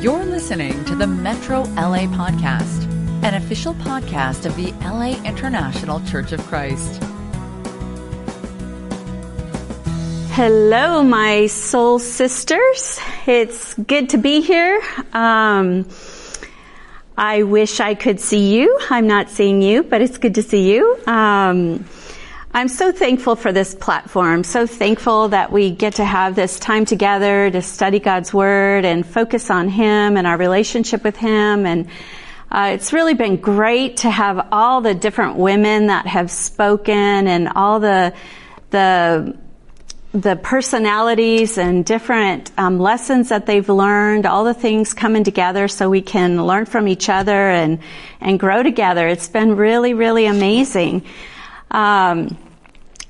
You're listening to the Metro LA Podcast, an official podcast of the LA International Church of Christ. Hello, my soul sisters. It's good to be here. Um, I wish I could see you. I'm not seeing you, but it's good to see you. Um, I'm so thankful for this platform. So thankful that we get to have this time together to study God's Word and focus on Him and our relationship with Him. And uh, it's really been great to have all the different women that have spoken and all the the the personalities and different um, lessons that they've learned, all the things coming together so we can learn from each other and and grow together. It's been really, really amazing. Um,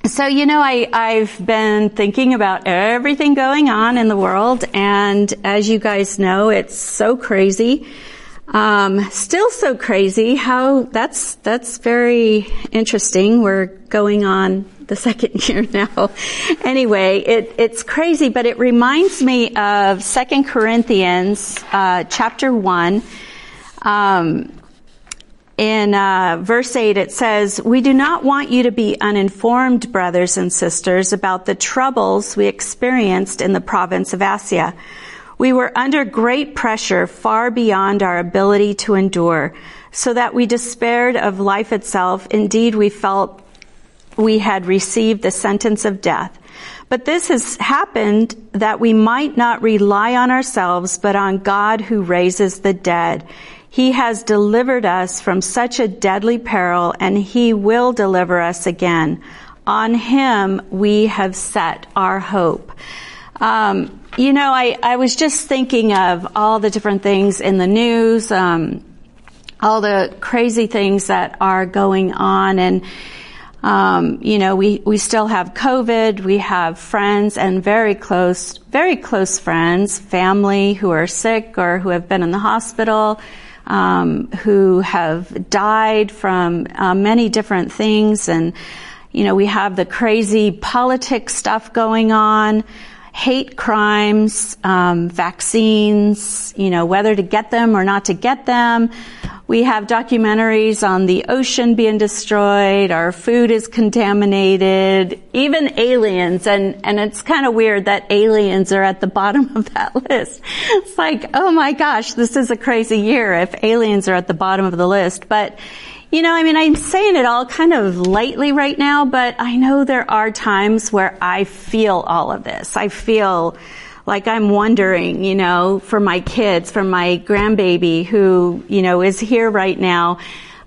so, you know, I, I've been thinking about everything going on in the world, and as you guys know, it's so crazy. Um, still so crazy. How that's that's very interesting. We're going on the second year now. anyway, it, it's crazy, but it reminds me of Second Corinthians uh, chapter one. Um, in uh, verse 8 it says we do not want you to be uninformed brothers and sisters about the troubles we experienced in the province of asia we were under great pressure far beyond our ability to endure so that we despaired of life itself. Indeed we felt we had received the sentence of death. But this has happened that we might not rely on ourselves but on god who raises the dead he has delivered us from such a deadly peril and he will deliver us again. On him we have set our hope. Um, you know, I, I was just thinking of all the different things in the news, um, all the crazy things that are going on and um, you know, we, we still have COVID. We have friends and very close, very close friends, family who are sick or who have been in the hospital um, who have died from uh, many different things. And, you know, we have the crazy politics stuff going on, hate crimes, um, vaccines, you know, whether to get them or not to get them. We have documentaries on the ocean being destroyed, our food is contaminated, even aliens, and, and it's kind of weird that aliens are at the bottom of that list. It's like, oh my gosh, this is a crazy year if aliens are at the bottom of the list. But, you know, I mean, I'm saying it all kind of lightly right now, but I know there are times where I feel all of this. I feel like I'm wondering, you know, for my kids, for my grandbaby who, you know, is here right now,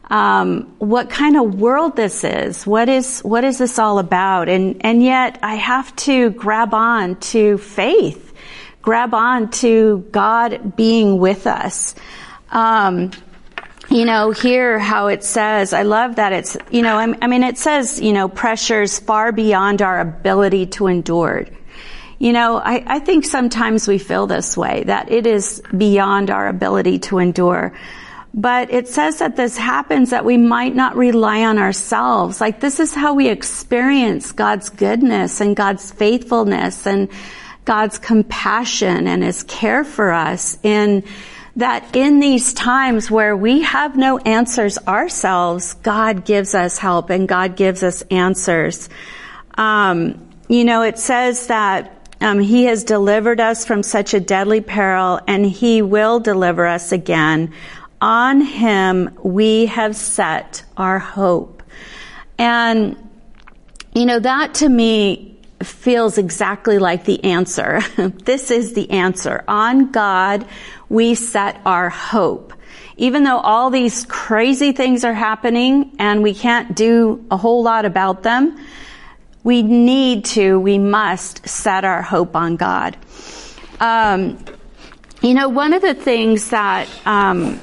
um, what kind of world this is. What is what is this all about? And and yet I have to grab on to faith, grab on to God being with us. Um, you know, here how it says, I love that it's, you know, I mean, it says, you know, pressures far beyond our ability to endure. You know, I, I think sometimes we feel this way, that it is beyond our ability to endure. But it says that this happens that we might not rely on ourselves. Like this is how we experience God's goodness and God's faithfulness and God's compassion and His care for us in that in these times where we have no answers ourselves, God gives us help and God gives us answers. Um, you know, it says that um, he has delivered us from such a deadly peril, and He will deliver us again. On Him we have set our hope. And, you know, that to me feels exactly like the answer. this is the answer. On God we set our hope. Even though all these crazy things are happening and we can't do a whole lot about them, we need to, we must set our hope on God. Um, you know, one of the things that um,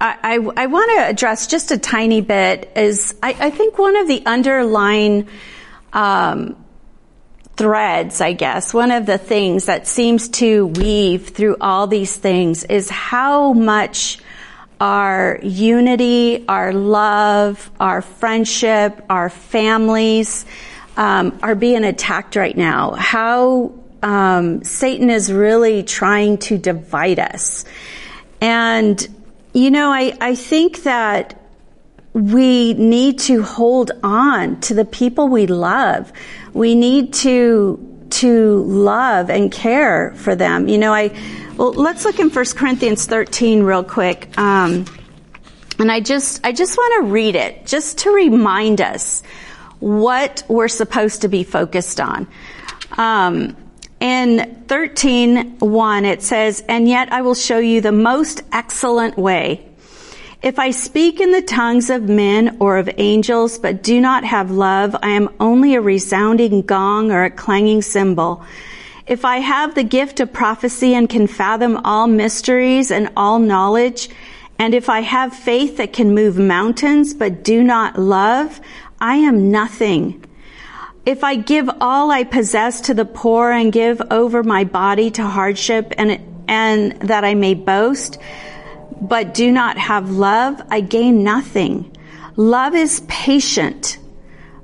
I, I, I want to address just a tiny bit is I, I think one of the underlying um, threads, I guess, one of the things that seems to weave through all these things is how much our unity, our love, our friendship, our families um, are being attacked right now. How um, Satan is really trying to divide us. And, you know, I, I think that we need to hold on to the people we love. We need to to love and care for them. You know, I well, let's look in 1 Corinthians 13 real quick. Um, and I just I just want to read it just to remind us what we're supposed to be focused on. Um, in 13:1 it says, "And yet I will show you the most excellent way." If I speak in the tongues of men or of angels, but do not have love, I am only a resounding gong or a clanging cymbal. If I have the gift of prophecy and can fathom all mysteries and all knowledge, and if I have faith that can move mountains, but do not love, I am nothing. If I give all I possess to the poor and give over my body to hardship and, and that I may boast, but do not have love, I gain nothing. Love is patient.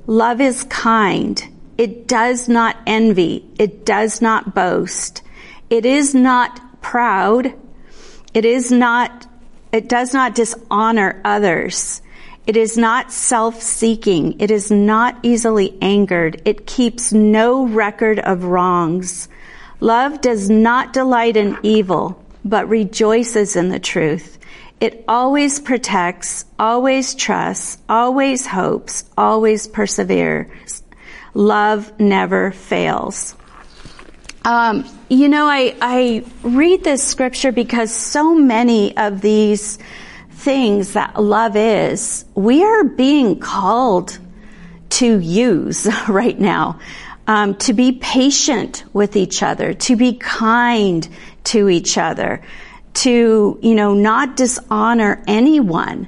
Love is kind. It does not envy. It does not boast. It is not proud. It is not, it does not dishonor others. It is not self-seeking. It is not easily angered. It keeps no record of wrongs. Love does not delight in evil but rejoices in the truth. It always protects, always trusts, always hopes, always perseveres. Love never fails. Um, you know, I, I read this scripture because so many of these things that love is, we are being called to use right now. Um, to be patient with each other, to be kind to each other, to, you know, not dishonor anyone.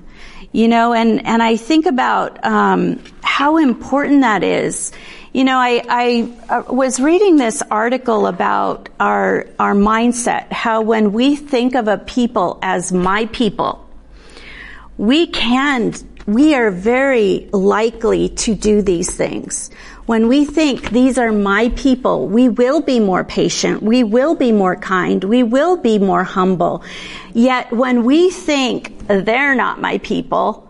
You know, and, and I think about, um, how important that is. You know, I, I uh, was reading this article about our, our mindset, how when we think of a people as my people, we can, we are very likely to do these things. When we think these are my people, we will be more patient. We will be more kind. We will be more humble. Yet when we think they're not my people,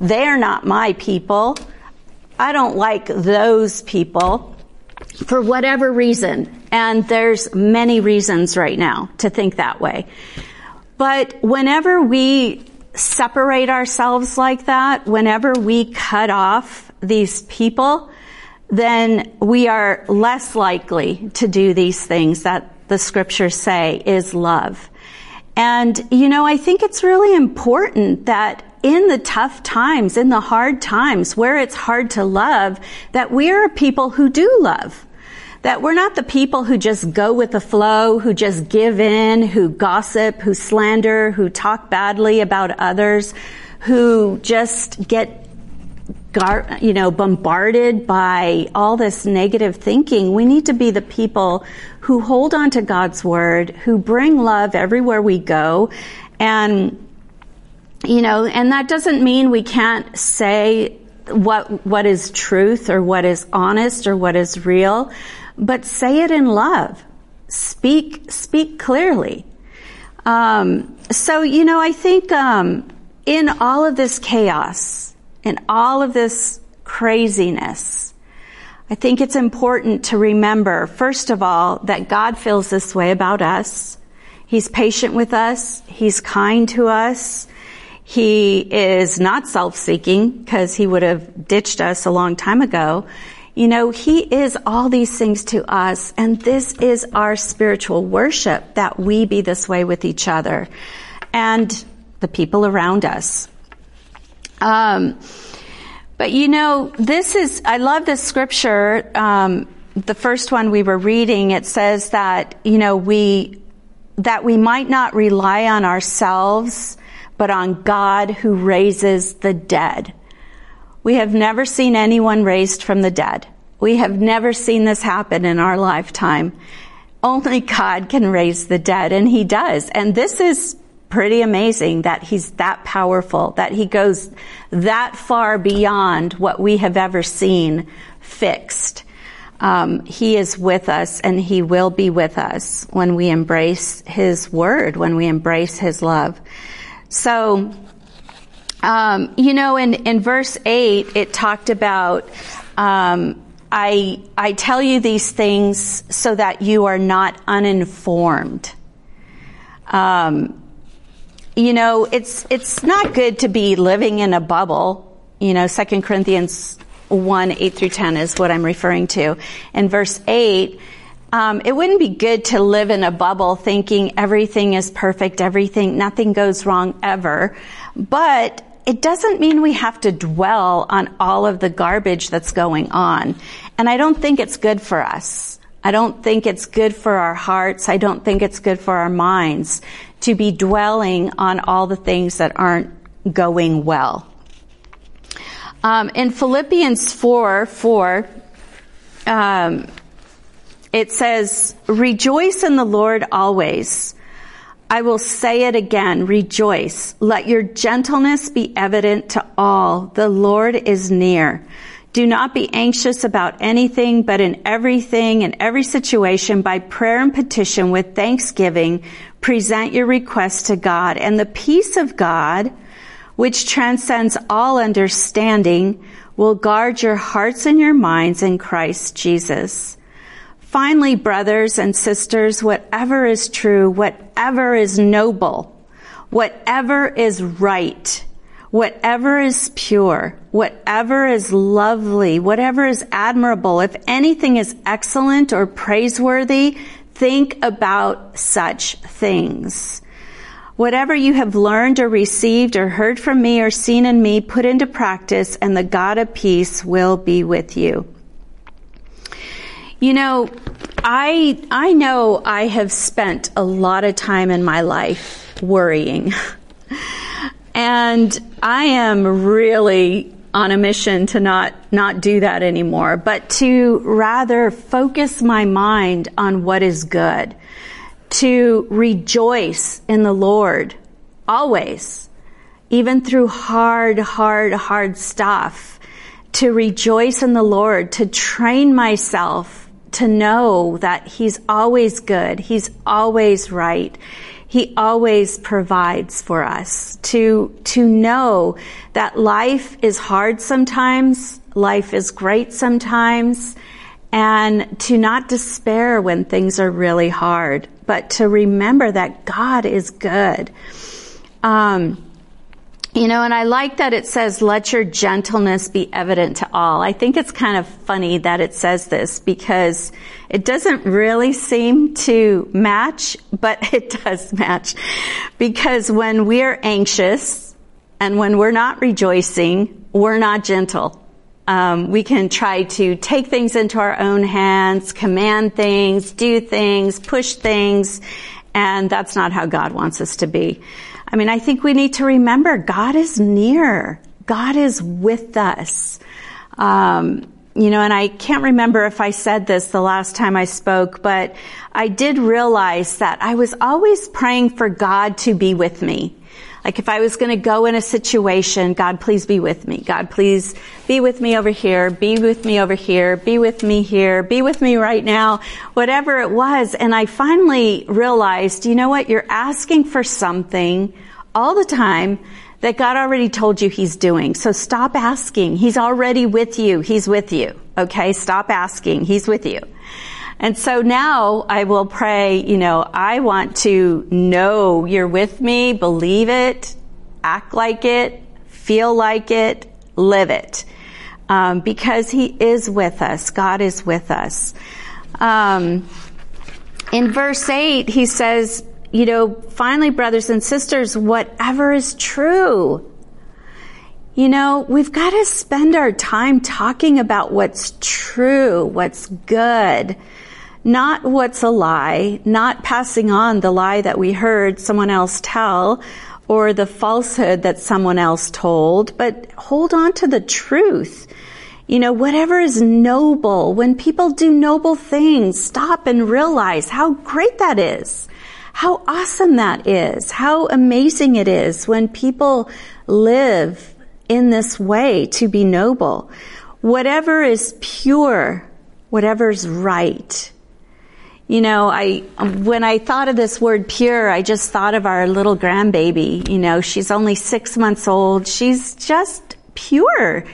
they're not my people, I don't like those people for whatever reason. And there's many reasons right now to think that way. But whenever we separate ourselves like that, whenever we cut off these people, then we are less likely to do these things that the scriptures say is love. And, you know, I think it's really important that in the tough times, in the hard times, where it's hard to love, that we are people who do love. That we're not the people who just go with the flow, who just give in, who gossip, who slander, who talk badly about others, who just get gar- you know, bombarded by all this negative thinking. We need to be the people who hold on to God's word, who bring love everywhere we go. And, you know, and that doesn't mean we can't say what, what is truth or what is honest or what is real, but say it in love. Speak, speak clearly. Um, so, you know, I think, um, in all of this chaos, in all of this craziness, I think it's important to remember, first of all, that God feels this way about us. He's patient with us. He's kind to us. He is not self-seeking because he would have ditched us a long time ago. You know, he is all these things to us and this is our spiritual worship that we be this way with each other and the people around us. Um, but you know, this is, I love this scripture. Um, the first one we were reading, it says that, you know, we, that we might not rely on ourselves, but on God who raises the dead. We have never seen anyone raised from the dead. We have never seen this happen in our lifetime. Only God can raise the dead, and He does. And this is pretty amazing that he's that powerful, that he goes that far beyond what we have ever seen fixed. um, He is with us and He will be with us when we embrace His word, when we embrace His love. So, um, you know, in, in verse 8, it talked about, um, I, I tell you these things so that you are not uninformed. Um, you know, it's, it's not good to be living in a bubble. You know, 2 Corinthians 1, 8 through 10 is what I'm referring to. In verse 8, um, it wouldn't be good to live in a bubble thinking everything is perfect, everything, nothing goes wrong ever. But it doesn't mean we have to dwell on all of the garbage that's going on. And I don't think it's good for us. I don't think it's good for our hearts. I don't think it's good for our minds to be dwelling on all the things that aren't going well. Um, in Philippians 4, 4, um, it says, rejoice in the Lord always. I will say it again, rejoice. Let your gentleness be evident to all. The Lord is near. Do not be anxious about anything, but in everything, in every situation, by prayer and petition with thanksgiving, present your requests to God. And the peace of God, which transcends all understanding, will guard your hearts and your minds in Christ Jesus. Finally, brothers and sisters, whatever is true, whatever is noble, whatever is right, whatever is pure, whatever is lovely, whatever is admirable, if anything is excellent or praiseworthy, think about such things. Whatever you have learned or received or heard from me or seen in me, put into practice and the God of peace will be with you. You know, I, I know I have spent a lot of time in my life worrying. and I am really on a mission to not, not do that anymore, but to rather focus my mind on what is good to rejoice in the Lord always, even through hard, hard, hard stuff, to rejoice in the Lord, to train myself to know that He's always good. He's always right. He always provides for us to, to know that life is hard sometimes, life is great sometimes, and to not despair when things are really hard, but to remember that God is good. Um, you know, and I like that it says, let your gentleness be evident to all. I think it's kind of funny that it says this because it doesn't really seem to match, but it does match. Because when we're anxious and when we're not rejoicing, we're not gentle. Um, we can try to take things into our own hands, command things, do things, push things, and that's not how God wants us to be. I mean, I think we need to remember God is near. God is with us. Um, you know, and I can't remember if I said this the last time I spoke, but I did realize that I was always praying for God to be with me. Like if I was going to go in a situation, God, please be with me. God, please be with me over here. Be with me over here. Be with me here. Be with me right now. Whatever it was. And I finally realized, you know what? You're asking for something all the time that God already told you He's doing. So stop asking. He's already with you. He's with you. Okay? Stop asking. He's with you. And so now I will pray, you know, I want to know you're with me, believe it, act like it, feel like it, live it. Um, because he is with us. God is with us. Um, in verse 8, he says, you know, finally, brothers and sisters, whatever is true. You know, we've got to spend our time talking about what's true, what's good, not what's a lie, not passing on the lie that we heard someone else tell or the falsehood that someone else told, but hold on to the truth. You know, whatever is noble, when people do noble things, stop and realize how great that is. How awesome that is. How amazing it is when people live in this way to be noble. Whatever is pure, whatever's right. You know, I, when I thought of this word pure, I just thought of our little grandbaby. You know, she's only six months old. She's just pure.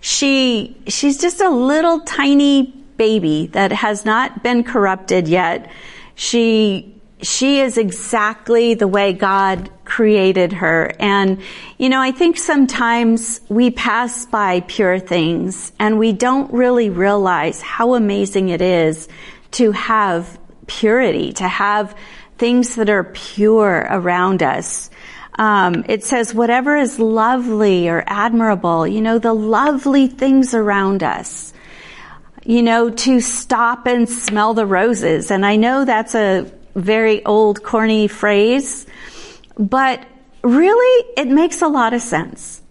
She, she's just a little tiny baby that has not been corrupted yet. She, she is exactly the way God created her. And, you know, I think sometimes we pass by pure things and we don't really realize how amazing it is to have purity, to have things that are pure around us. Um, it says whatever is lovely or admirable, you know, the lovely things around us. You know, to stop and smell the roses. And I know that's a very old corny phrase, but really it makes a lot of sense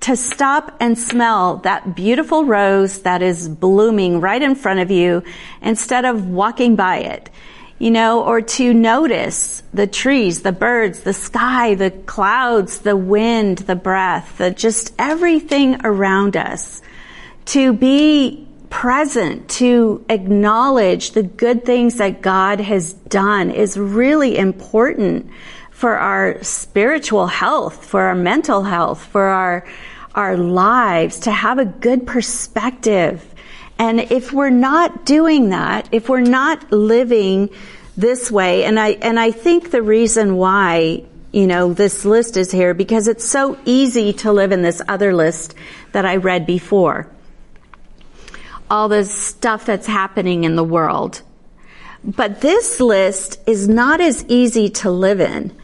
to stop and smell that beautiful rose that is blooming right in front of you instead of walking by it you know, or to notice the trees, the birds, the sky, the clouds, the wind, the breath, the just everything around us. To be present, to acknowledge the good things that God has done is really important for our spiritual health, for our mental health, for our, our lives, to have a good perspective and if we're not doing that, if we're not living this way, and I, and I think the reason why, you know, this list is here because it's so easy to live in this other list that I read before. All the stuff that's happening in the world. But this list is not as easy to live in.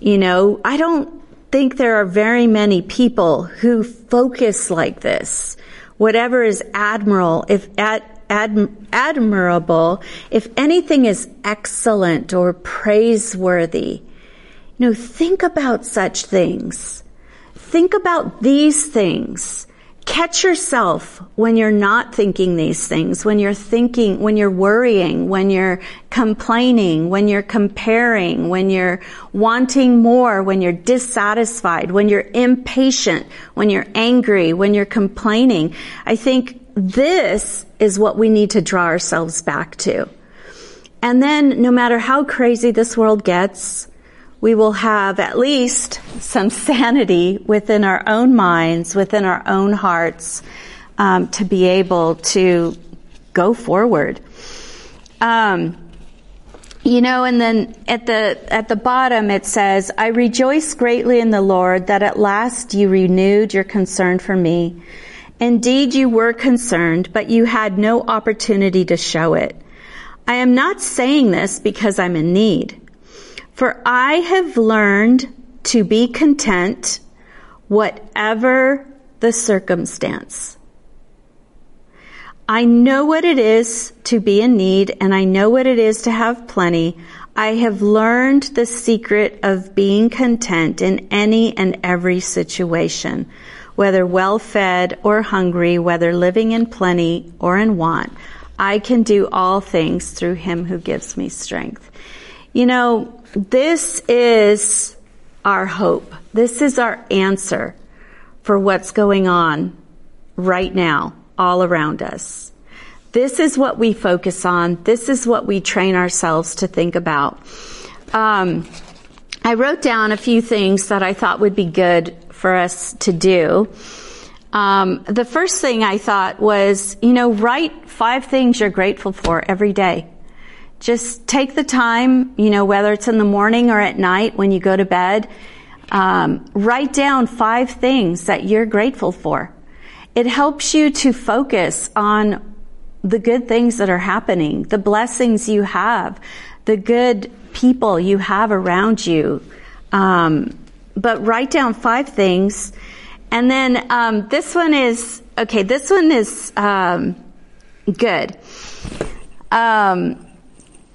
You know, I don't think there are very many people who focus like this. Whatever is admiral, if ad, ad, admirable, if anything is excellent or praiseworthy, you know, think about such things. Think about these things catch yourself when you're not thinking these things, when you're thinking, when you're worrying, when you're complaining, when you're comparing, when you're wanting more, when you're dissatisfied, when you're impatient, when you're angry, when you're complaining. I think this is what we need to draw ourselves back to. And then no matter how crazy this world gets, we will have at least some sanity within our own minds, within our own hearts, um, to be able to go forward. Um, you know, and then at the at the bottom it says, "I rejoice greatly in the Lord that at last you renewed your concern for me. Indeed, you were concerned, but you had no opportunity to show it. I am not saying this because I'm in need." For I have learned to be content whatever the circumstance. I know what it is to be in need and I know what it is to have plenty. I have learned the secret of being content in any and every situation, whether well fed or hungry, whether living in plenty or in want. I can do all things through him who gives me strength. You know, this is our hope. This is our answer for what's going on right now all around us. This is what we focus on. This is what we train ourselves to think about. Um, I wrote down a few things that I thought would be good for us to do. Um, the first thing I thought was, you know, write five things you're grateful for every day. Just take the time, you know, whether it's in the morning or at night when you go to bed, um, write down five things that you're grateful for. It helps you to focus on the good things that are happening, the blessings you have, the good people you have around you. Um, but write down five things. And then um, this one is okay. This one is um, good. Um,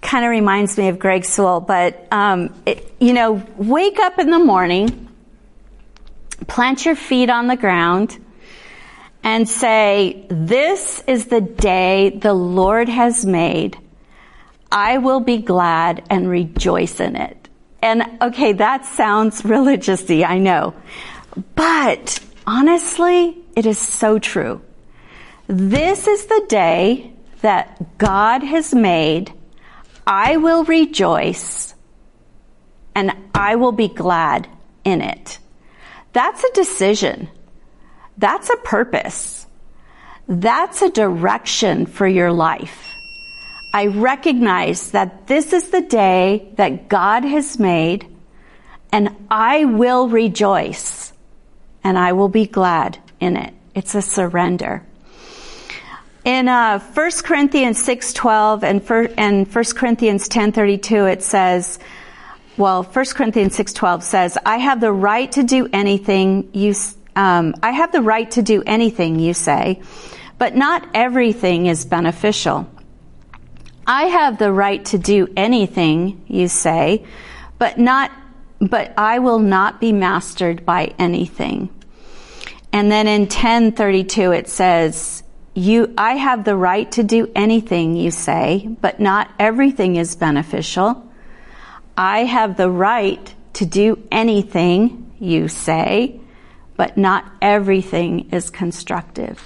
kind of reminds me of Greg Sewell, but um, it, you know, wake up in the morning, plant your feet on the ground, and say, "This is the day the Lord has made. I will be glad and rejoice in it." And okay, that sounds religiousy, I know, but honestly, it is so true. This is the day that God has made, I will rejoice and I will be glad in it. That's a decision. That's a purpose. That's a direction for your life. I recognize that this is the day that God has made and I will rejoice and I will be glad in it. It's a surrender. In uh, 1 Corinthians 6.12 and, and 1 Corinthians 10.32 it says, well, 1 Corinthians 6.12 says, I have the right to do anything you, um, I have the right to do anything you say, but not everything is beneficial. I have the right to do anything you say, but not, but I will not be mastered by anything. And then in 1032 it says, you, I have the right to do anything you say, but not everything is beneficial. I have the right to do anything you say, but not everything is constructive.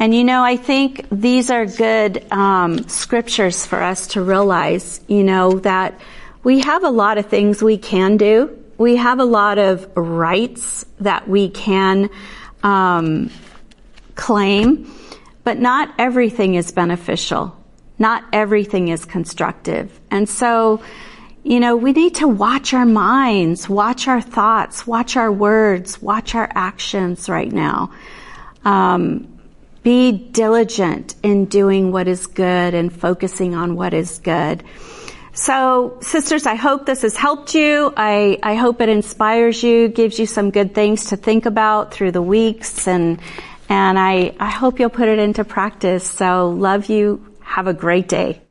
And you know, I think these are good um, scriptures for us to realize, you know, that we have a lot of things we can do. We have a lot of rights that we can um, claim, but not everything is beneficial. Not everything is constructive. And so, you know, we need to watch our minds, watch our thoughts, watch our words, watch our actions right now. Um, be diligent in doing what is good and focusing on what is good. So, sisters, I hope this has helped you. I, I hope it inspires you, gives you some good things to think about through the weeks, and and I, I hope you'll put it into practice. So, love you. Have a great day.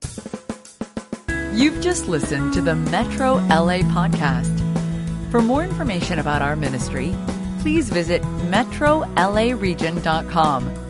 You've just listened to the Metro LA podcast. For more information about our ministry, please visit metrolaregion.com